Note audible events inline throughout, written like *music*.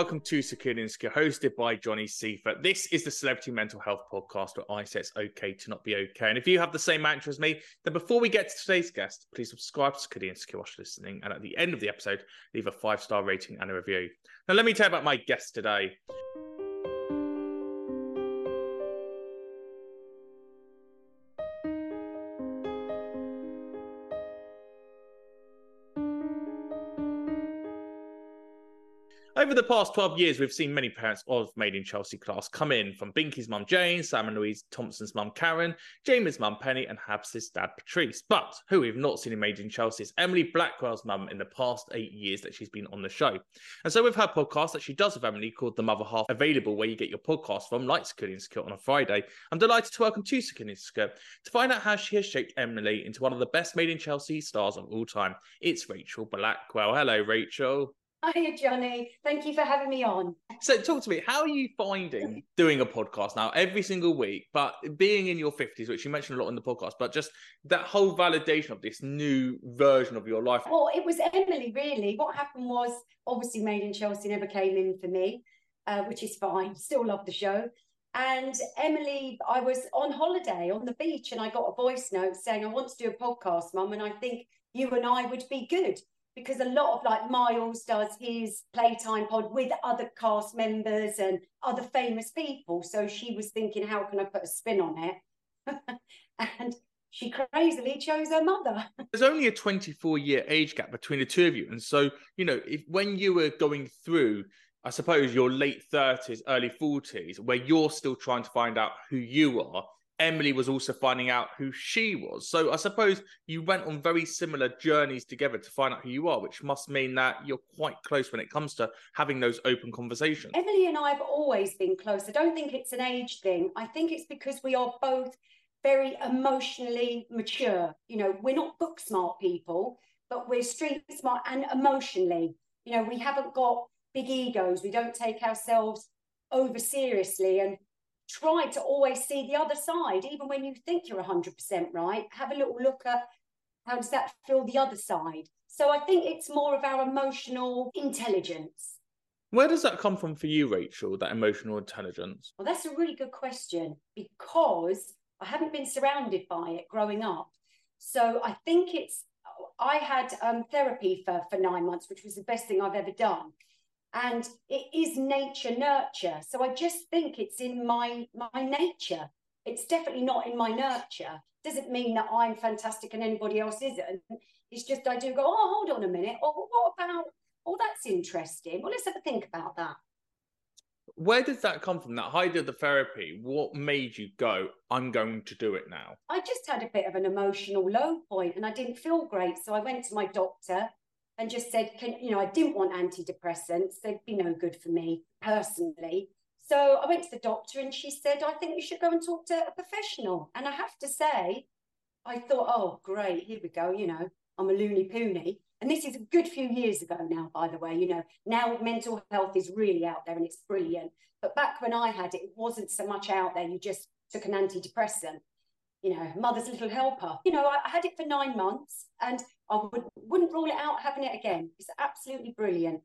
Welcome to Secure and hosted by Johnny Seifert. This is the Celebrity Mental Health Podcast where I say it's okay to not be okay. And if you have the same mantra as me, then before we get to today's guest, please subscribe to Secure and while listening. And at the end of the episode, leave a five star rating and a review. Now, let me tell you about my guest today. The past 12 years, we've seen many parents of Made in Chelsea class come in from Binky's mum Jane, Simon Louise Thompson's mum Karen, Jamie's mum Penny, and Habs' dad Patrice. But who we've not seen in Made in Chelsea is Emily Blackwell's mum in the past eight years that she's been on the show. And so with her podcast that she does with Emily called The Mother Half, available where you get your podcast from, like Secure the Insecure on a Friday, I'm delighted to welcome to Secure the Insecure to find out how she has shaped Emily into one of the best Made in Chelsea stars of all time. It's Rachel Blackwell. Hello, Rachel. Hiya, Johnny. Thank you for having me on. So, talk to me. How are you finding *laughs* doing a podcast now every single week, but being in your 50s, which you mentioned a lot in the podcast, but just that whole validation of this new version of your life? Well, it was Emily, really. What happened was obviously Made in Chelsea never came in for me, uh, which is fine. Still love the show. And Emily, I was on holiday on the beach and I got a voice note saying, I want to do a podcast, mum, and I think you and I would be good because a lot of like Miles does his playtime pod with other cast members and other famous people. So she was thinking, how can I put a spin on it? *laughs* and she crazily chose her mother. *laughs* There's only a 24 year age gap between the two of you. And so, you know, if when you were going through, I suppose your late 30s, early 40s, where you're still trying to find out who you are, Emily was also finding out who she was. So I suppose you went on very similar journeys together to find out who you are, which must mean that you're quite close when it comes to having those open conversations. Emily and I have always been close. I don't think it's an age thing. I think it's because we are both very emotionally mature. You know, we're not book smart people, but we're street smart and emotionally. You know, we haven't got big egos. We don't take ourselves over seriously. And try to always see the other side, even when you think you're 100% right. Have a little look at how does that feel the other side. So I think it's more of our emotional intelligence. Where does that come from for you, Rachel, that emotional intelligence? Well, that's a really good question because I haven't been surrounded by it growing up. So I think it's, I had um, therapy for, for nine months, which was the best thing I've ever done and it is nature nurture. So i just think it's in my my nature. It's definitely not in my nurture. Doesn't mean that i'm fantastic and anybody else isn't. It's just i do go oh hold on a minute. Oh what about oh that's interesting. Well let's have a think about that. Where does that come from that height of the therapy? What made you go i'm going to do it now i just had a bit of an emotional low point and i didn't feel great. So i went to my doctor and just said, can, you know, I didn't want antidepressants. They'd be no good for me personally. So I went to the doctor and she said, I think you should go and talk to a professional. And I have to say, I thought, oh, great, here we go. You know, I'm a loony poony. And this is a good few years ago now, by the way. You know, now mental health is really out there and it's brilliant. But back when I had it, it wasn't so much out there. You just took an antidepressant you know, mother's little helper. You know, I, I had it for nine months and I would, wouldn't rule it out having it again. It's absolutely brilliant.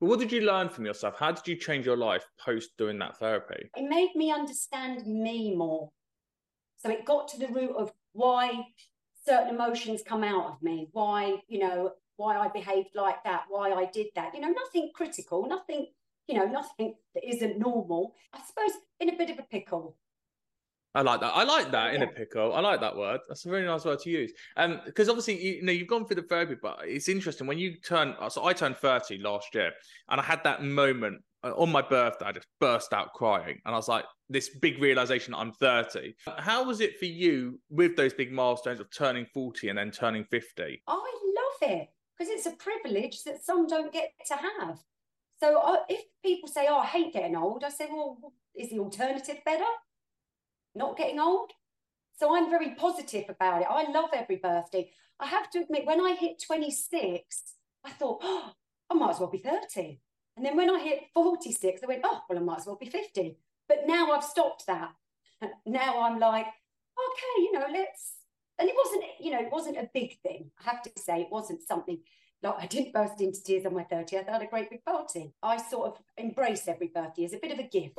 But what did you learn from yourself? How did you change your life post doing that therapy? It made me understand me more. So it got to the root of why certain emotions come out of me, why, you know, why I behaved like that, why I did that. You know, nothing critical, nothing, you know, nothing that isn't normal. I suppose in a bit of a pickle. I like that. I like that in a pickle. I like that word. That's a very nice word to use. Um, because obviously you, you, know you've gone through the therapy, but it's interesting when you turn. So I turned thirty last year, and I had that moment uh, on my birthday. I just burst out crying, and I was like, this big realization I'm thirty. How was it for you with those big milestones of turning forty and then turning fifty? I love it because it's a privilege that some don't get to have. So uh, if people say, "Oh, I hate getting old," I say, "Well, is the alternative better?" Not getting old. So I'm very positive about it. I love every birthday. I have to admit, when I hit 26, I thought, oh, I might as well be 30. And then when I hit 46, I went, oh, well, I might as well be 50. But now I've stopped that. *laughs* now I'm like, okay, you know, let's. And it wasn't, you know, it wasn't a big thing. I have to say, it wasn't something like I didn't burst into tears on my 30th. I had a great big party. I sort of embrace every birthday as a bit of a gift.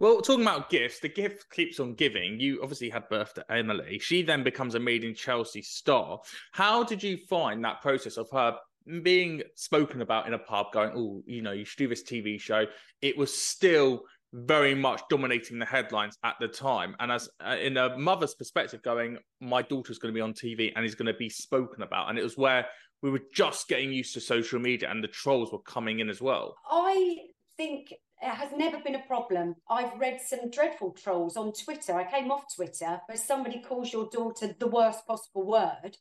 Well, talking about gifts, the gift keeps on giving. You obviously had birth to Emily. She then becomes a Made in Chelsea star. How did you find that process of her being spoken about in a pub, going, oh, you know, you should do this TV show? It was still very much dominating the headlines at the time. And as uh, in a mother's perspective, going, my daughter's going to be on TV and is going to be spoken about. And it was where we were just getting used to social media and the trolls were coming in as well. I think it has never been a problem. I've read some dreadful trolls on Twitter. I came off Twitter where somebody calls your daughter the worst possible word,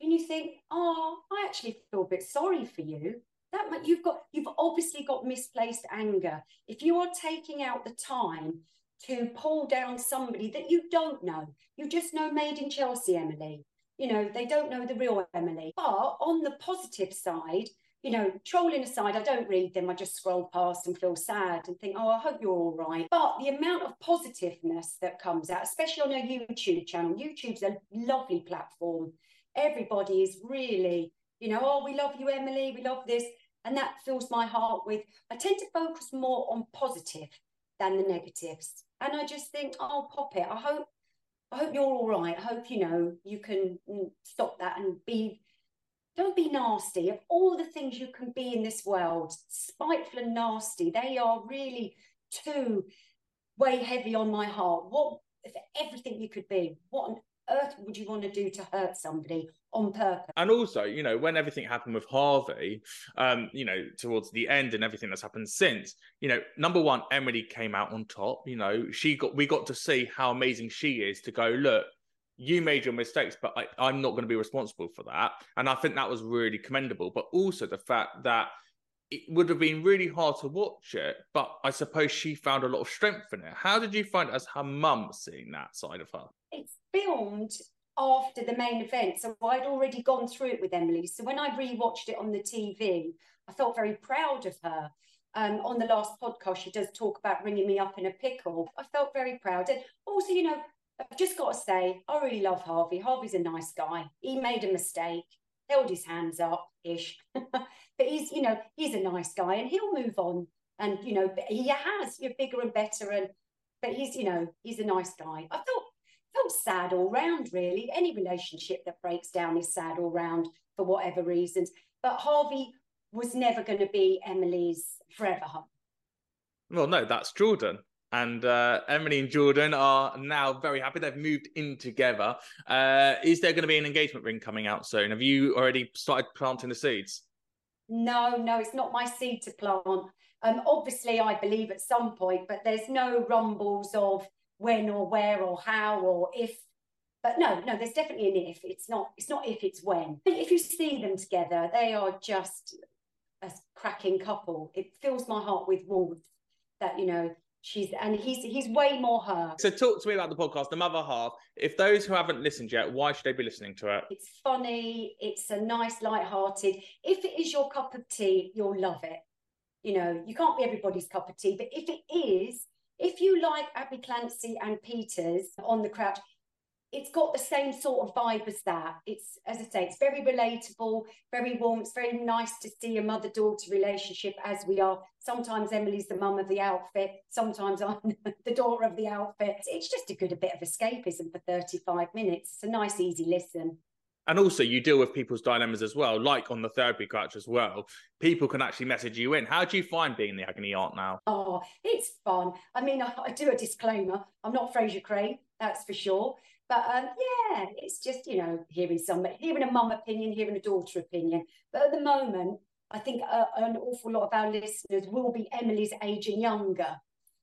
and you think, "Oh, I actually feel a bit sorry for you." That you've got, you've obviously got misplaced anger. If you are taking out the time to pull down somebody that you don't know, you just know Made in Chelsea, Emily. You know they don't know the real Emily. But on the positive side, you know, trolling aside, I don't read them. I just scroll past and feel sad and think, oh, I hope you're all right. But the amount of positiveness that comes out, especially on a YouTube channel, YouTube's a lovely platform. Everybody is really, you know, oh, we love you, Emily, we love this. And that fills my heart with, I tend to focus more on positive than the negatives. And I just think, oh, pop it. I hope, I hope you're all right. I hope, you know, you can mm, stop that and be don't be nasty. Of all the things you can be in this world, spiteful and nasty, they are really too way heavy on my heart. What if everything you could be? What on earth would you want to do to hurt somebody on purpose? And also, you know, when everything happened with Harvey, um, you know, towards the end and everything that's happened since, you know, number one, Emily came out on top. You know, she got we got to see how amazing she is to go, look, you made your mistakes, but I, am not going to be responsible for that. And I think that was really commendable. But also the fact that it would have been really hard to watch it, but I suppose she found a lot of strength in it. How did you find as her mum seeing that side of her? It's filmed after the main event. So I'd already gone through it with Emily. So when I rewatched it on the TV, I felt very proud of her. Um, on the last podcast, she does talk about ringing me up in a pickle. I felt very proud. And also, you know, I've just got to say, I really love Harvey. Harvey's a nice guy. He made a mistake, held his hands up ish, *laughs* but he's, you know, he's a nice guy and he'll move on. And, you know, he has, you're bigger and better. And, but he's, you know, he's a nice guy. I felt, felt sad all round, really. Any relationship that breaks down is sad all round for whatever reasons. But Harvey was never going to be Emily's forever home. Well, no, that's Jordan and uh, Emily and Jordan are now very happy. They've moved in together. Uh, is there going to be an engagement ring coming out soon? Have you already started planting the seeds? No, no, it's not my seed to plant. Um, obviously, I believe at some point, but there's no rumbles of when or where or how or if. But no, no, there's definitely an if. It's not. It's not if. It's when. If you see them together, they are just a cracking couple. It fills my heart with warmth that you know she's and he's he's way more her. So talk to me about the podcast the mother half. If those who haven't listened yet why should they be listening to it? It's funny. It's a nice light-hearted if it is your cup of tea you'll love it. You know you can't be everybody's cup of tea but if it is if you like Abbey Clancy and Peters on the crouch it's got the same sort of vibe as that. It's, as I say, it's very relatable, very warm. It's very nice to see a mother daughter relationship as we are. Sometimes Emily's the mum of the outfit, sometimes I'm *laughs* the daughter of the outfit. It's just a good a bit of escapism for 35 minutes. It's a nice, easy listen. And also, you deal with people's dilemmas as well, like on the therapy couch as well. People can actually message you in. How do you find being the agony aunt now? Oh, it's fun. I mean, I, I do a disclaimer. I'm not Frasier Crane, that's for sure. But um, yeah, it's just you know hearing some, hearing a mum opinion, hearing a daughter opinion. But at the moment, I think uh, an awful lot of our listeners will be Emily's age and younger.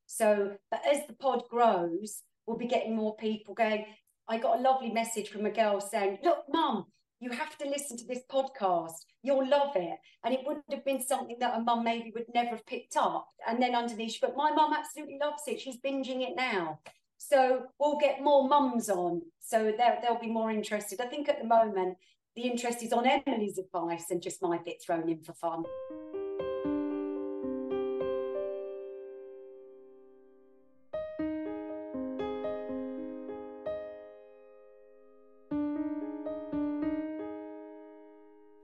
So, but as the pod grows, we'll be getting more people going. I got a lovely message from a girl saying, "Look, mum, you have to listen to this podcast. You'll love it. And it wouldn't have been something that a mum maybe would never have picked up. And then underneath, but my mum absolutely loves it. She's binging it now. So we'll get more mums on. So they'll be more interested. I think at the moment, the interest is on Emily's advice and just my bit thrown in for fun.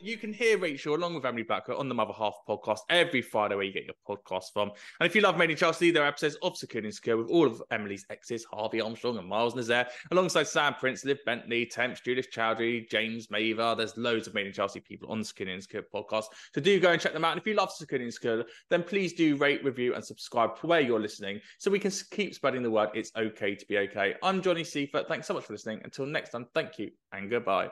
You can hear Rachel along with Emily Blackwell on the Mother Half podcast every Friday where you get your podcast from. And if you love Made in Chelsea, there are episodes of Secure the Insecure with all of Emily's exes, Harvey Armstrong and Miles Nazaire, alongside Sam Prince, Liv Bentley, Temps, Julius Cowdrey, James Maver. There's loads of Made in Chelsea people on the Secure the Insecure podcast. So do go and check them out. And if you love Secure the Insecure, then please do rate, review, and subscribe to where you're listening so we can keep spreading the word. It's okay to be okay. I'm Johnny Seifert. Thanks so much for listening. Until next time, thank you and goodbye.